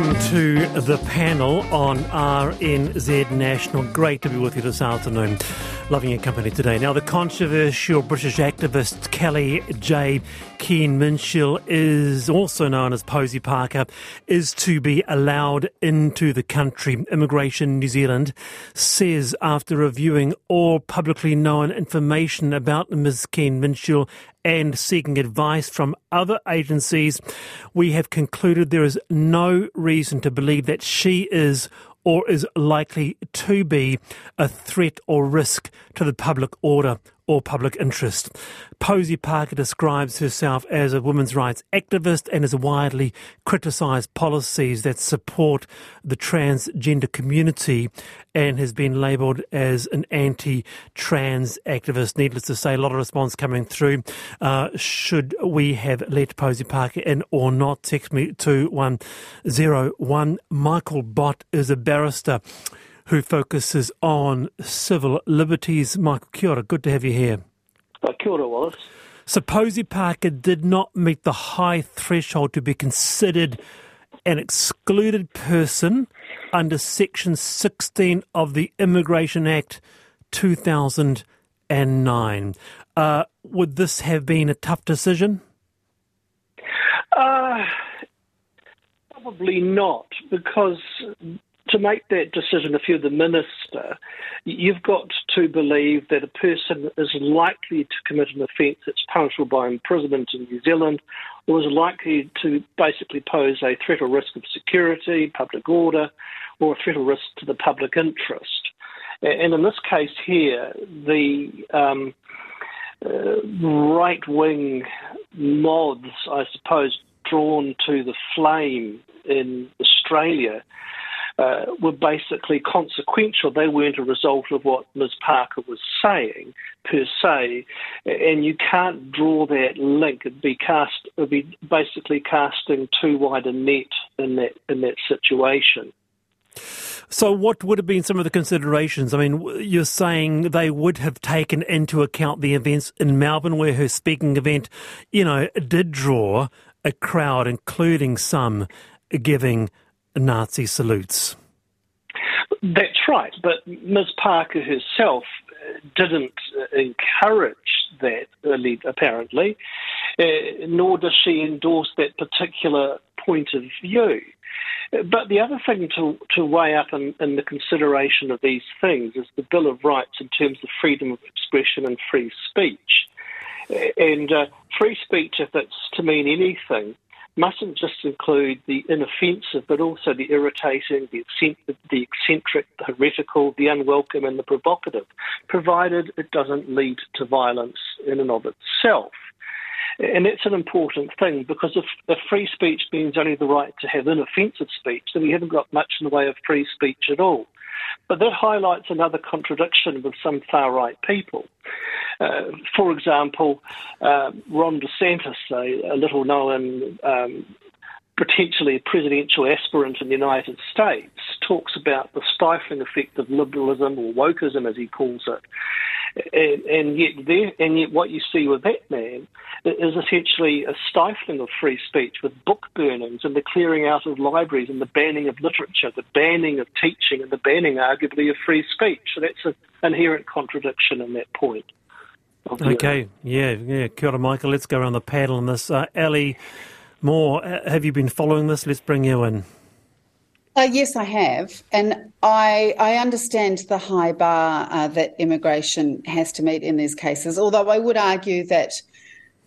Welcome to the panel on RNZ National. Great to be with you this afternoon. Loving your company today. Now, the controversial British activist Kelly J. Keane Minshall is also known as Posie Parker, is to be allowed into the country. Immigration New Zealand says after reviewing all publicly known information about Ms. Keen-Minshull and seeking advice from other agencies, we have concluded there is no reason to believe that she is or is likely to be a threat or risk to the public order or public interest. Posie Parker describes herself as a women's rights activist and has widely criticised policies that support the transgender community and has been labelled as an anti-trans activist. Needless to say, a lot of response coming through. Uh, should we have let Posie Parker in or not? Text me to 101. Michael Bott is a barrister who focuses on civil liberties. Michael, kia ora, good to have you here. Uh, kia ora, Wallace. Parker did not meet the high threshold to be considered an excluded person under Section 16 of the Immigration Act 2009. Uh, would this have been a tough decision? Uh, probably not, because to make that decision, if you're the minister, you've got to believe that a person is likely to commit an offence that's punishable by imprisonment in New Zealand, or is likely to basically pose a threat or risk of security, public order, or a threat or risk to the public interest. And in this case here, the um, uh, right wing mods, I suppose, drawn to the flame in Australia uh, were basically consequential. They weren't a result of what Ms. Parker was saying per se, and you can't draw that link. It'd be cast, it'd be basically casting too wide a net in that in that situation. So, what would have been some of the considerations? I mean, you're saying they would have taken into account the events in Melbourne, where her speaking event, you know, did draw a crowd, including some giving Nazi salutes. That's right, but Ms. Parker herself uh, didn't uh, encourage that, apparently, uh, nor does she endorse that particular point of view. But the other thing to, to weigh up in, in, the consideration of these things is the Bill of Rights in terms of freedom of expression and free speech. And uh, free speech, if it's to mean anything, mustn't just include the inoffensive, but also the irritating, the, the eccentric, the heretical, the unwelcome, and the provocative, provided it doesn't lead to violence in and of itself. And that's an important thing because if, if free speech means only the right to have inoffensive speech, then we haven't got much in the way of free speech at all. But that highlights another contradiction with some far right people. Uh, for example, uh, Ron DeSantis, a, a little known um, potentially presidential aspirant in the United States, talks about the stifling effect of liberalism or wokeism, as he calls it. And, and yet, there, and yet, what you see with that man is essentially a stifling of free speech with book burnings and the clearing out of libraries and the banning of literature, the banning of teaching, and the banning, arguably, of free speech. So that's an inherent contradiction in that point. Okay, yeah, yeah. Kia ora, Michael. Let's go around the panel on this. Uh, Ali Mau, have you been following this? Let's bring you in. Uh, yes, I have, and I I understand the high bar uh, that immigration has to meet in these cases. Although I would argue that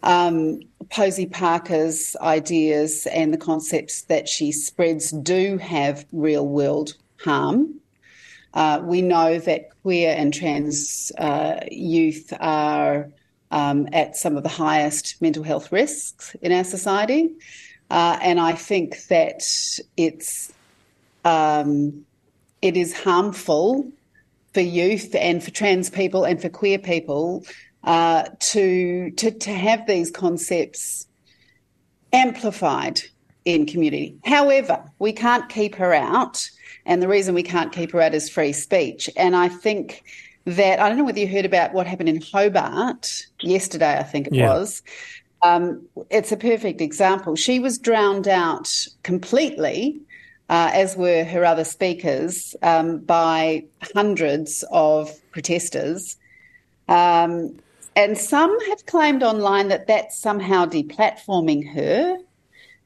um, Posie Parker's ideas and the concepts that she spreads do have real world harm. Uh, we know that queer and trans uh, youth are um, at some of the highest mental health risks in our society. Uh, and I think that it's um, it is harmful for youth and for trans people and for queer people uh, to, to to have these concepts amplified in community. However, we can't keep her out and the reason we can't keep her out is free speech. And I think that I don't know whether you heard about what happened in Hobart yesterday, I think it yeah. was. Um, it's a perfect example. She was drowned out completely uh, as were her other speakers, um, by hundreds of protesters. Um, and some have claimed online that that's somehow deplatforming her.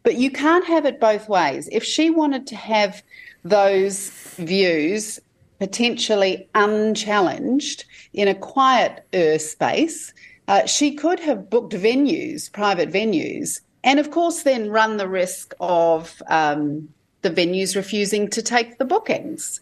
But you can't have it both ways. If she wanted to have those views potentially unchallenged in a quieter space, uh, she could have booked venues, private venues, and of course then run the risk of um, the venues refusing to take the bookings.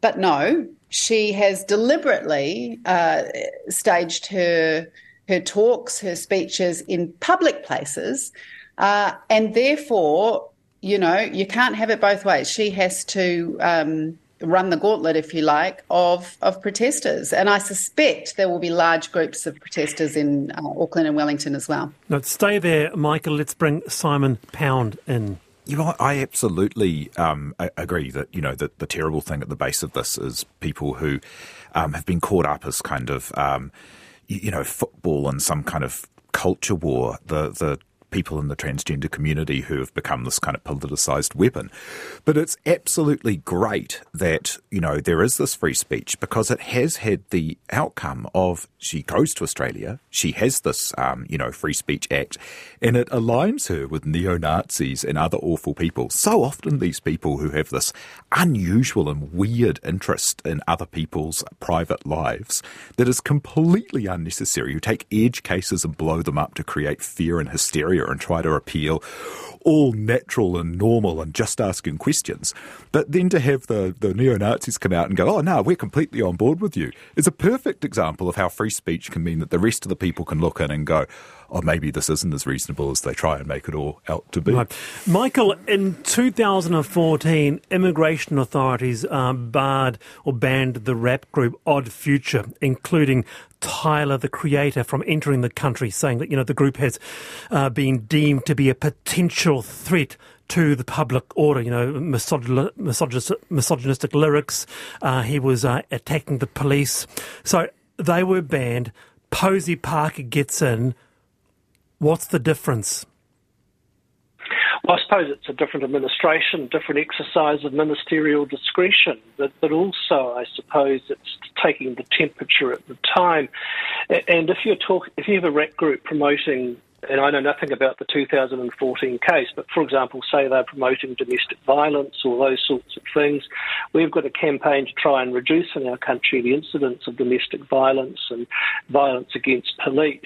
But no, she has deliberately uh, staged her her talks, her speeches in public places, uh, and therefore, you know, you can't have it both ways. She has to um, run the gauntlet, if you like, of of protesters, and I suspect there will be large groups of protesters in uh, Auckland and Wellington as well. Now, stay there, Michael. Let's bring Simon Pound in. You know, I absolutely um, agree that you know that the terrible thing at the base of this is people who um, have been caught up as kind of um, you, you know football and some kind of culture war. The the people in the transgender community who have become this kind of politicized weapon. But it's absolutely great that, you know, there is this free speech because it has had the outcome of she goes to Australia, she has this, um, you know, Free Speech Act, and it aligns her with neo Nazis and other awful people. So often, these people who have this unusual and weird interest in other people's private lives that is completely unnecessary, who take edge cases and blow them up to create fear and hysteria and try to appeal all natural and normal and just asking questions. But then to have the, the neo Nazis come out and go, oh, no, we're completely on board with you, is a perfect example of how free speech can mean that the rest of the people can look in and go, oh, maybe this isn't as reasonable as they try and make it all out to be. Right. Michael, in 2014, immigration authorities uh, barred or banned the rap group Odd Future, including Tyler, the creator, from entering the country, saying that you know the group has uh, been deemed to be a potential threat to the public order. You know, misogyn- misogynistic, misogynistic lyrics. Uh, he was uh, attacking the police, so they were banned. Posie Parker gets in. What's the difference? Well, I suppose it's a different administration, different exercise of ministerial discretion, but, but also, I suppose, it's taking the temperature at the time. And if you're talk, if you have a rep group promoting and I know nothing about the 2014 case, but for example, say they're promoting domestic violence or those sorts of things, we've got a campaign to try and reduce in our country the incidence of domestic violence and violence against police.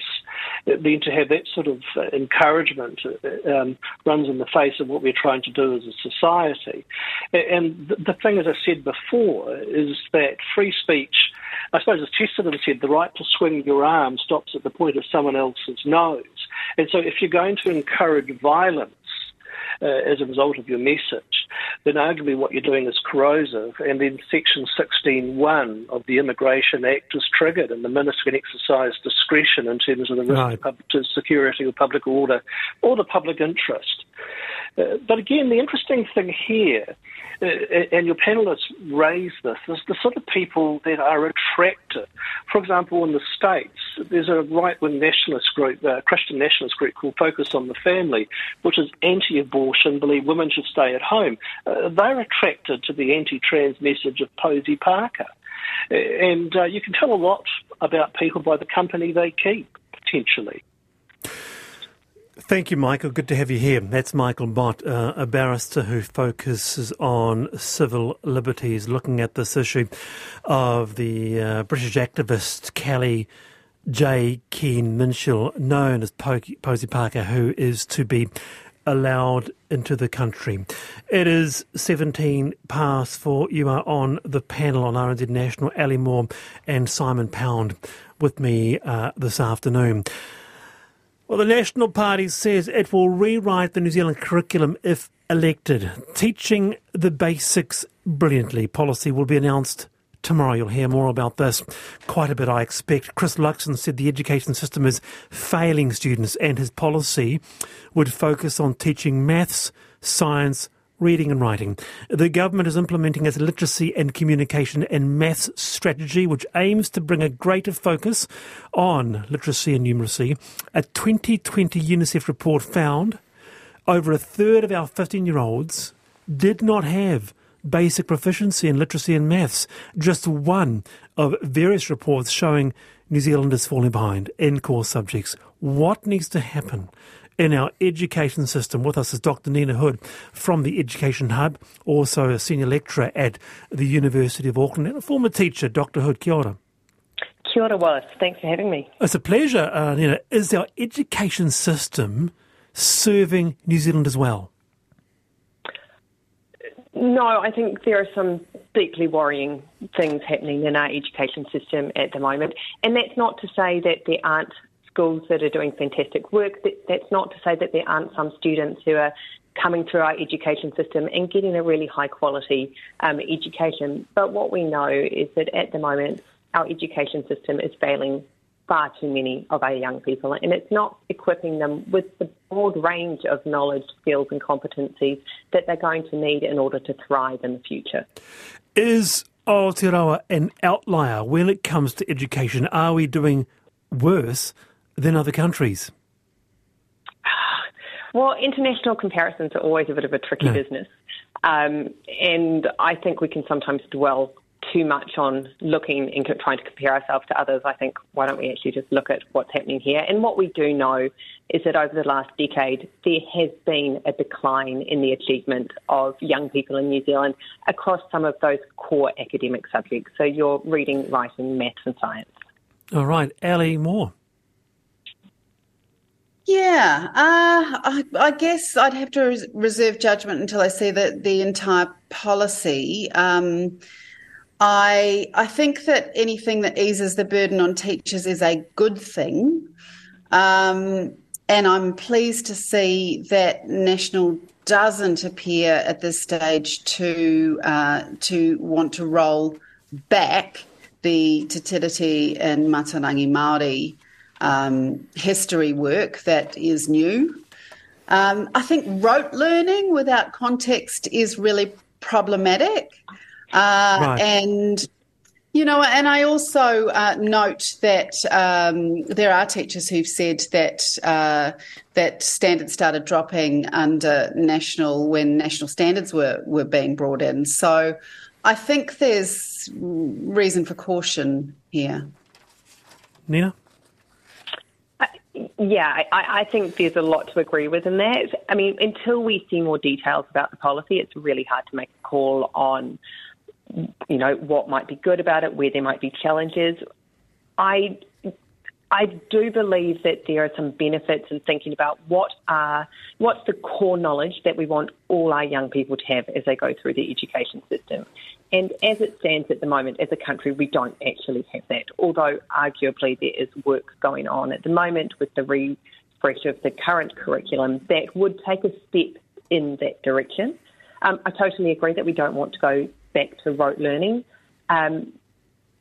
Then to have that sort of uh, encouragement uh, um, runs in the face of what we're trying to do as a society. And the thing, as I said before, is that free speech. I suppose as Chesterton said, the right to swing your arm stops at the point of someone else's nose. And so if you're going to encourage violence, uh, as a result of your message, then arguably what you're doing is corrosive. And then Section 16.1 of the Immigration Act is triggered, and the Minister can exercise discretion in terms of the risk right. to, security or public order or the public interest. Uh, but again, the interesting thing here uh, and your panelists raise this, is the sort of people that are attracted. For example, in the States, there's a right wing nationalist group, a Christian nationalist group called Focus on the Family, which is anti abortion, believe women should stay at home. Uh, they're attracted to the anti trans message of Posie Parker. Uh, and uh, you can tell a lot about people by the company they keep, potentially. Thank you, Michael. Good to have you here. That's Michael Bott, uh, a barrister who focuses on civil liberties, looking at this issue of the uh, British activist Kelly J. Keane Minshall, known as Posie Parker, who is to be allowed into the country. It is 17 past four. You are on the panel on RNZ National, Ali Mau and Simon Pound with me uh, this afternoon. Well, the National Party says it will rewrite the New Zealand curriculum if elected. Teaching the basics brilliantly policy will be announced tomorrow. You'll hear more about this. Quite a bit, I expect. Chris Luxon said the education system is failing students, and his policy would focus on teaching maths, science, reading and writing. The government is implementing its literacy and communication and maths strategy, which aims to bring a greater focus on literacy and numeracy. A 2020 UNICEF report found over a third of our 15 year olds did not have basic proficiency in literacy and maths. Just one of various reports showing New Zealanders falling behind in core subjects. What needs to happen in our education system? With us is Dr. Nina Hood from the Education Hub, also a senior lecturer at the University of Auckland and a former teacher. Dr. Hood, kia ora. Kia ora, Wallace. Thanks for having me. It's a pleasure, uh, Nina. Is our education system serving New Zealand as well? No, I think there are some deeply worrying things happening in our education system at the moment. And that's not to say that there aren't schools that are doing fantastic work. That's not to say that there aren't some students who are coming through our education system and getting a really high quality um, education. But what we know is that at the moment, our education system is failing far too many of our young people, and it's not equipping them with the broad range of knowledge, skills, and competencies that they're going to need in order to thrive in the future. Is Aotearoa an outlier when it comes to education? Are we doing worse than other countries? Well, international comparisons are always a bit of a tricky business. Um, and I think we can sometimes dwell too much on looking and trying to compare ourselves to others. I think why don't we actually just look at what's happening here? And what we do know is that over the last decade, there has been a decline in the achievement of young people in New Zealand across some of those core academic subjects. So you're reading, writing, maths, and science. All right, Ali Mau. Yeah, uh, I, I, guess I'd have to res- reserve judgment until I see the, the entire policy. Um, I I think that anything that eases the burden on teachers is a good thing, um, and I'm pleased to see that National doesn't appear at this stage to uh, to want to roll back the Te Tiriti and Mātauranga Māori um, history work that is new. Um, I think rote learning without context is really problematic. Uh, right. And you know, and I also uh, note that um, there are teachers who've said that uh, that standards started dropping under national when national standards were were being brought in. So I think there's reason for caution here. Nina. Yeah, I, I, think there's a lot to agree with in that. I mean, until we see more details about the policy, it's really hard to make a call on you know, what might be good about it, where there might be challenges. I I do believe that there are some benefits in thinking about what are what's the core knowledge that we want all our young people to have as they go through the education system. And as it stands at the moment, as a country, we don't actually have that. Although arguably there is work going on at the moment with the refresh of the current curriculum that would take a step in that direction. Um, I totally agree that we don't want to go back to rote learning. Um,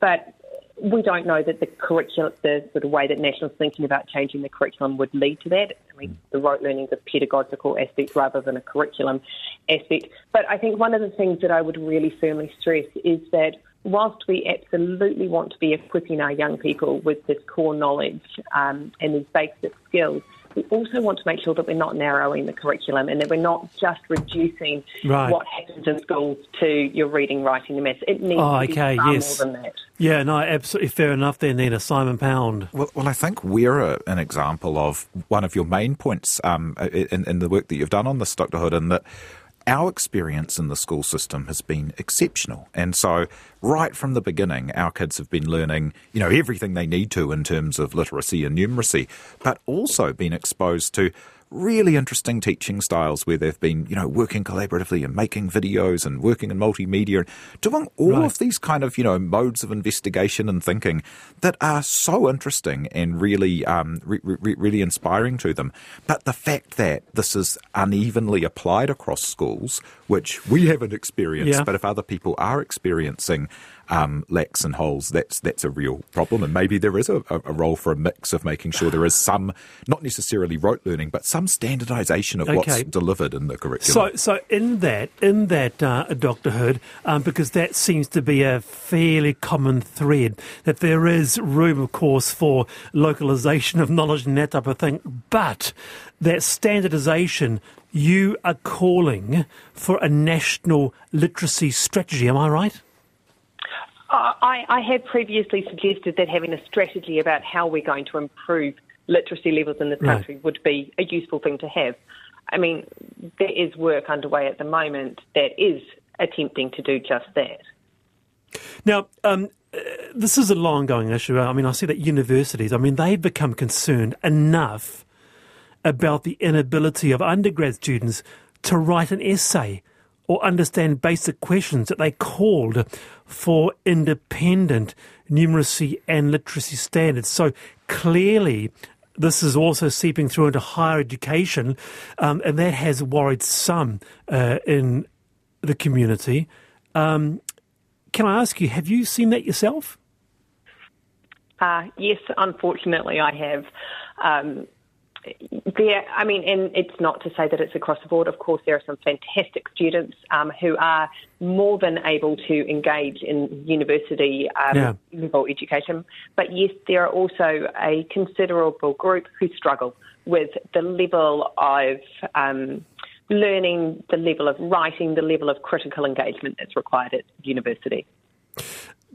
but we don't know that the curriculum, the sort of way that National's thinking about changing the curriculum would lead to that. I mean, the rote learning is a pedagogical aspect rather than a curriculum aspect. But I think one of the things that I would really firmly stress is that whilst we absolutely want to be equipping our young people with this core knowledge um, and these basic skills, we also want to make sure that we're not narrowing the curriculum and that we're not just reducing right. what happens in schools to your reading, writing, and maths. It needs oh, to be okay, far yes. more than that. Yeah, no, absolutely fair enough there, Nina. Simon Pound. Well, well I think we're a, an example of one of your main points um, in, in the work that you've done on this, Dr. Hood, and that our experience in the school system has been exceptional. And so, right from the beginning, our kids have been learning, you know, everything they need to in terms of literacy and numeracy, but also been exposed to really interesting teaching styles where they've been, you know, working collaboratively and making videos and working in multimedia and doing all right. of these kind of, you know, modes of investigation and thinking that are so interesting and really, um, re- re- really inspiring to them. But the fact that this is unevenly applied across schools, which we haven't experienced, yeah. but if other people are experiencing, um, lacks and holes, that's that's a real problem. And maybe there is a, a, role for a mix of making sure there is some, not necessarily rote learning, but some standardisation of okay. what's delivered in the curriculum. So, so in that, in that, uh, Dr. Hood, um, because that seems to be a fairly common thread, that there is room, of course, for localisation of knowledge and that type of thing, but that standardisation you are calling for a national literacy strategy. Am I right? I, I had previously suggested that having a strategy about how we're going to improve literacy levels in this country right. would be a useful thing to have. I mean, there is work underway at the moment that is attempting to do just that. Now, um, uh, this is a long going issue. I mean, I see that universities, I mean, they've become concerned enough about the inability of undergrad students to write an essay or understand basic questions that they called for independent numeracy and literacy standards. So clearly, this is also seeping through into higher education, um, and that has worried some uh, in the community. Um, can I ask you, have you seen that yourself? Uh, yes, unfortunately, I have. Um, there, I mean, and it's not to say that it's across the board. Of course, there are some fantastic students um, who are more than able to engage in university um, yeah. level education. But yes, there are also a considerable group who struggle with the level of um, learning, the level of writing, the level of critical engagement that's required at university.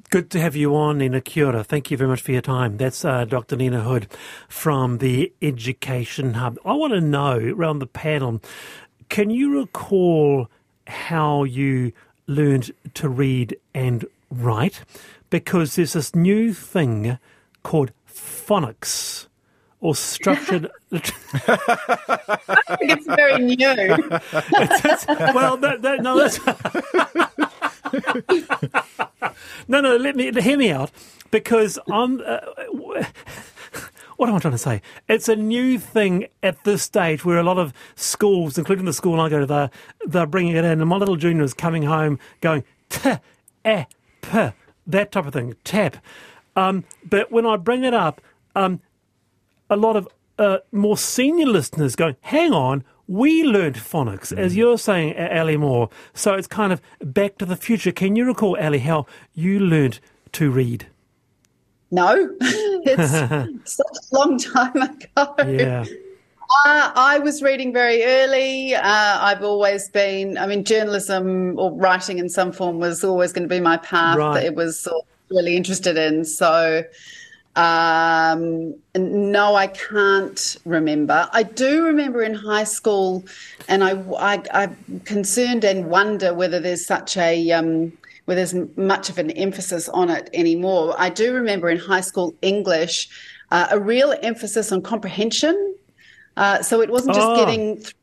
Good to have you on, Nina Kia Thank you very much for your time. That's uh, Dr. Nina Hood from the Education Hub. I want to know, around the panel, can you recall how you learned to read and write? Because there's this new thing called phonics or structured. I think it's very new. it's, it's, well, that, that, no, that's. no, no, let me hear me out because I'm. Uh, what am I trying to say? It's a new thing at this stage where a lot of schools, including the school I go to, they're, they're bringing it in. And my little junior is coming home going, t, eh, p, that type of thing, tap. Um, but when I bring it up, um, a lot of uh, more senior listeners going, hang on, we learned phonics, as mm. you're saying, Ali Mau. So it's kind of back to the future. Can you recall, Ali, how you learned to read? No, it's such a long time ago. Yeah. Uh, I was reading very early. Uh, I've always been, I mean, journalism or writing in some form was always going to be my path right. that it was really interested in. So um, no, I can't remember. I do remember in high school, and I, I, am concerned and wonder whether there's such a um, whether there's much of an emphasis on it anymore. I do remember in high school English uh, a real emphasis on comprehension. Uh, so it wasn't just oh. getting. Th-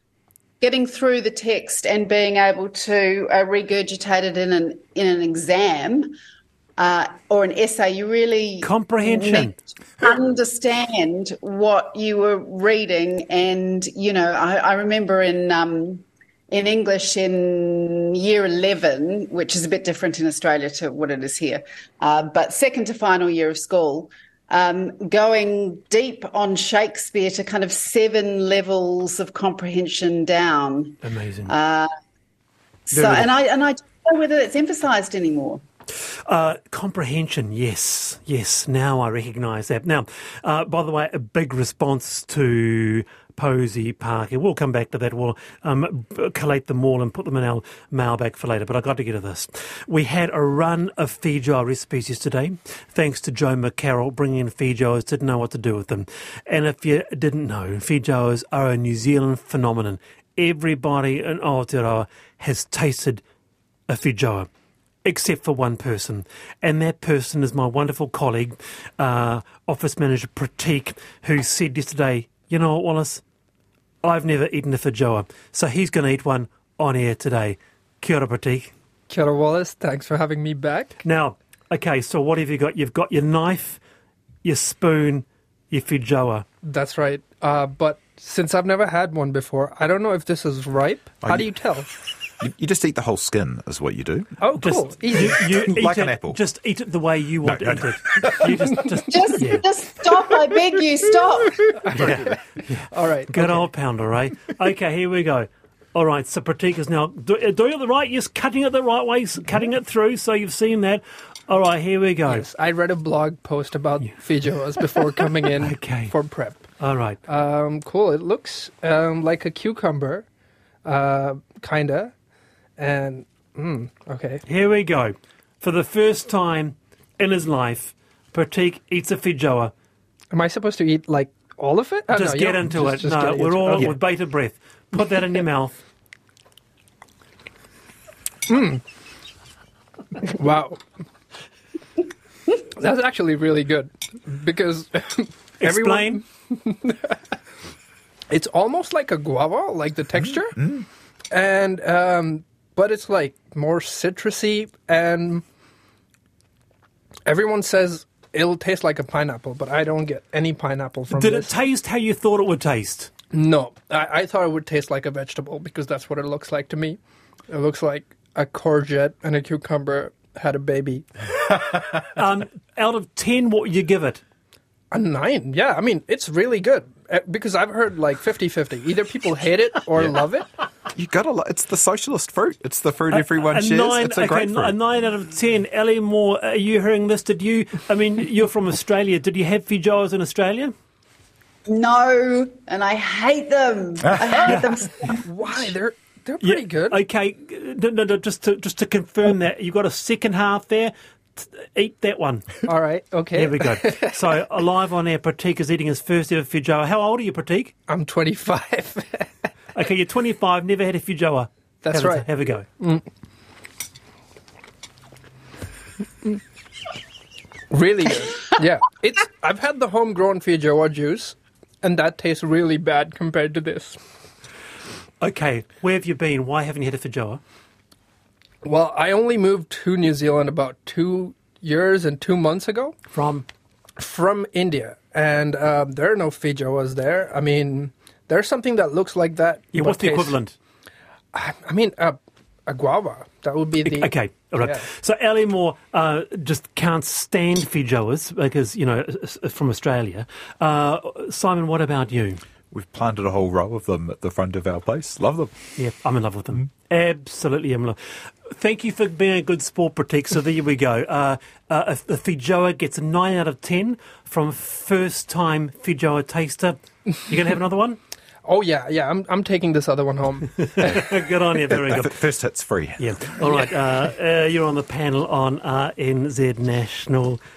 getting through the text and being able to uh, regurgitate it in an in an exam uh, or an essay, you really comprehension understand what you were reading. And you know, I, I remember in um, in English in year eleven, which is a bit different in Australia to what it is here, uh, but second to final year of school. Um, going deep on Shakespeare to kind of seven levels of comprehension down. Amazing. Uh, so, and I and I don't know whether it's emphasised anymore. Uh, comprehension, yes, yes. Now I recognise that. Now, uh, by the way, a big response to Posie Parker. We'll come back to that. We'll um, collate them all and put them in our mailbag for later. But I got to get to this. We had a run of feijoa recipes yesterday, thanks to Jo McCarroll bringing in feijoas. Didn't know what to do with them. And if you didn't know, feijoas are a New Zealand phenomenon. Everybody in Aotearoa has tasted a feijoa except for one person. And that person is my wonderful colleague, uh, Office Manager Pratik, who said yesterday, you know what, Wallace? I've never eaten a feijoa, so he's going to eat one on air today. Kia ora, Pratik. Kia ora, Wallace. Thanks for having me back. Now, okay, so what have you got? You've got your knife, your spoon, your feijoa. That's right. Uh, but since I've never had one before, I don't know if this is ripe. How do you tell? You, you just eat the whole skin, is what you do. Oh, Just cool. Easy. you, you eat Like it, an apple. Just eat it the way you want No, to no, it. You just, just, Just, yeah. just stop! I beg you, stop. All right. Good okay. old pounder, eh? Okay, here we go. All right, so Pratik is now do, uh, doing it the right, yes, cutting it the right way, cutting it through, so you've seen that. All right, here we go. Yes, I read a blog post about feijoas before coming in Okay. for prep. All right. Um, cool. It looks um, like a cucumber, uh, kinda, and mm, okay. Here we go. For the first time in his life, Pratik eats a feijoa. Am I supposed to eat like all of it? Oh, Just no, get into just- it. just no, we're all okay. with bated breath. Put that in your mouth. Wow. That's actually really good because everyone, Explain. it's almost like a guava, like the texture, and um, but it's like more citrusy, and everyone says it'll taste like a pineapple, but I don't get any pineapple from this. Did it taste how you thought it would taste? no, I, I thought it would taste like a vegetable because that's what it looks like to me. It looks like a courgette and a cucumber had a baby. Um, out of 10, what would you give it? A nine, yeah. I mean, it's really good Eh, because I've heard like 50-50. Either people hate it or love it. You gotta. li- It's the socialist fruit. It's the fruit everyone a shares. Nine, it's a okay, great fruit. a nine out of ten. Ali Mau, are you hearing this? Did you? I mean, you're from Australia. Did you have feijoas in Australia? No, and I hate them. Ah. I hate them. Why? They're they're pretty good. Okay, no, no, no, just to just to confirm that you got a second half there. T- Eat that one. All right, okay. There we go. so alive on air, Pratik is eating his first ever feijoa. How old are you, Pratik? I'm 25. Okay, you're 25. Never had a feijoa. That's have a- right. have a go. Mm. really good. Yeah, it's. I've had the homegrown feijoa juice, and that tastes really bad compared to this. Okay, where have you been? Why haven't you had a feijoa? Well, I only moved to New Zealand about two years and two months ago From from India, and um, there are no feijoas there. I mean, there's something that looks like that. yeah, what's the equivalent? I mean, uh, a guava. That would be the. Okay, all right. Yeah. So Ali Mau uh, just can't stand feijoas because you know s- s- from Australia. Uh, Simon, what about you? We've planted a whole row of them at the front of our place. Love them. Yeah, I'm in love with them. Absolutely, I'm in love. Thank you for being a good sport, Pratik. So there we go. Uh, uh, if the Feijoa gets a nine out of ten from first-time Feijoa taster. you're gonna have another one? Oh yeah, yeah. I'm I'm taking this other one home. good on you. Very good. First hit's free. Yeah. All right. Uh, uh, you're on the panel on RNZ National.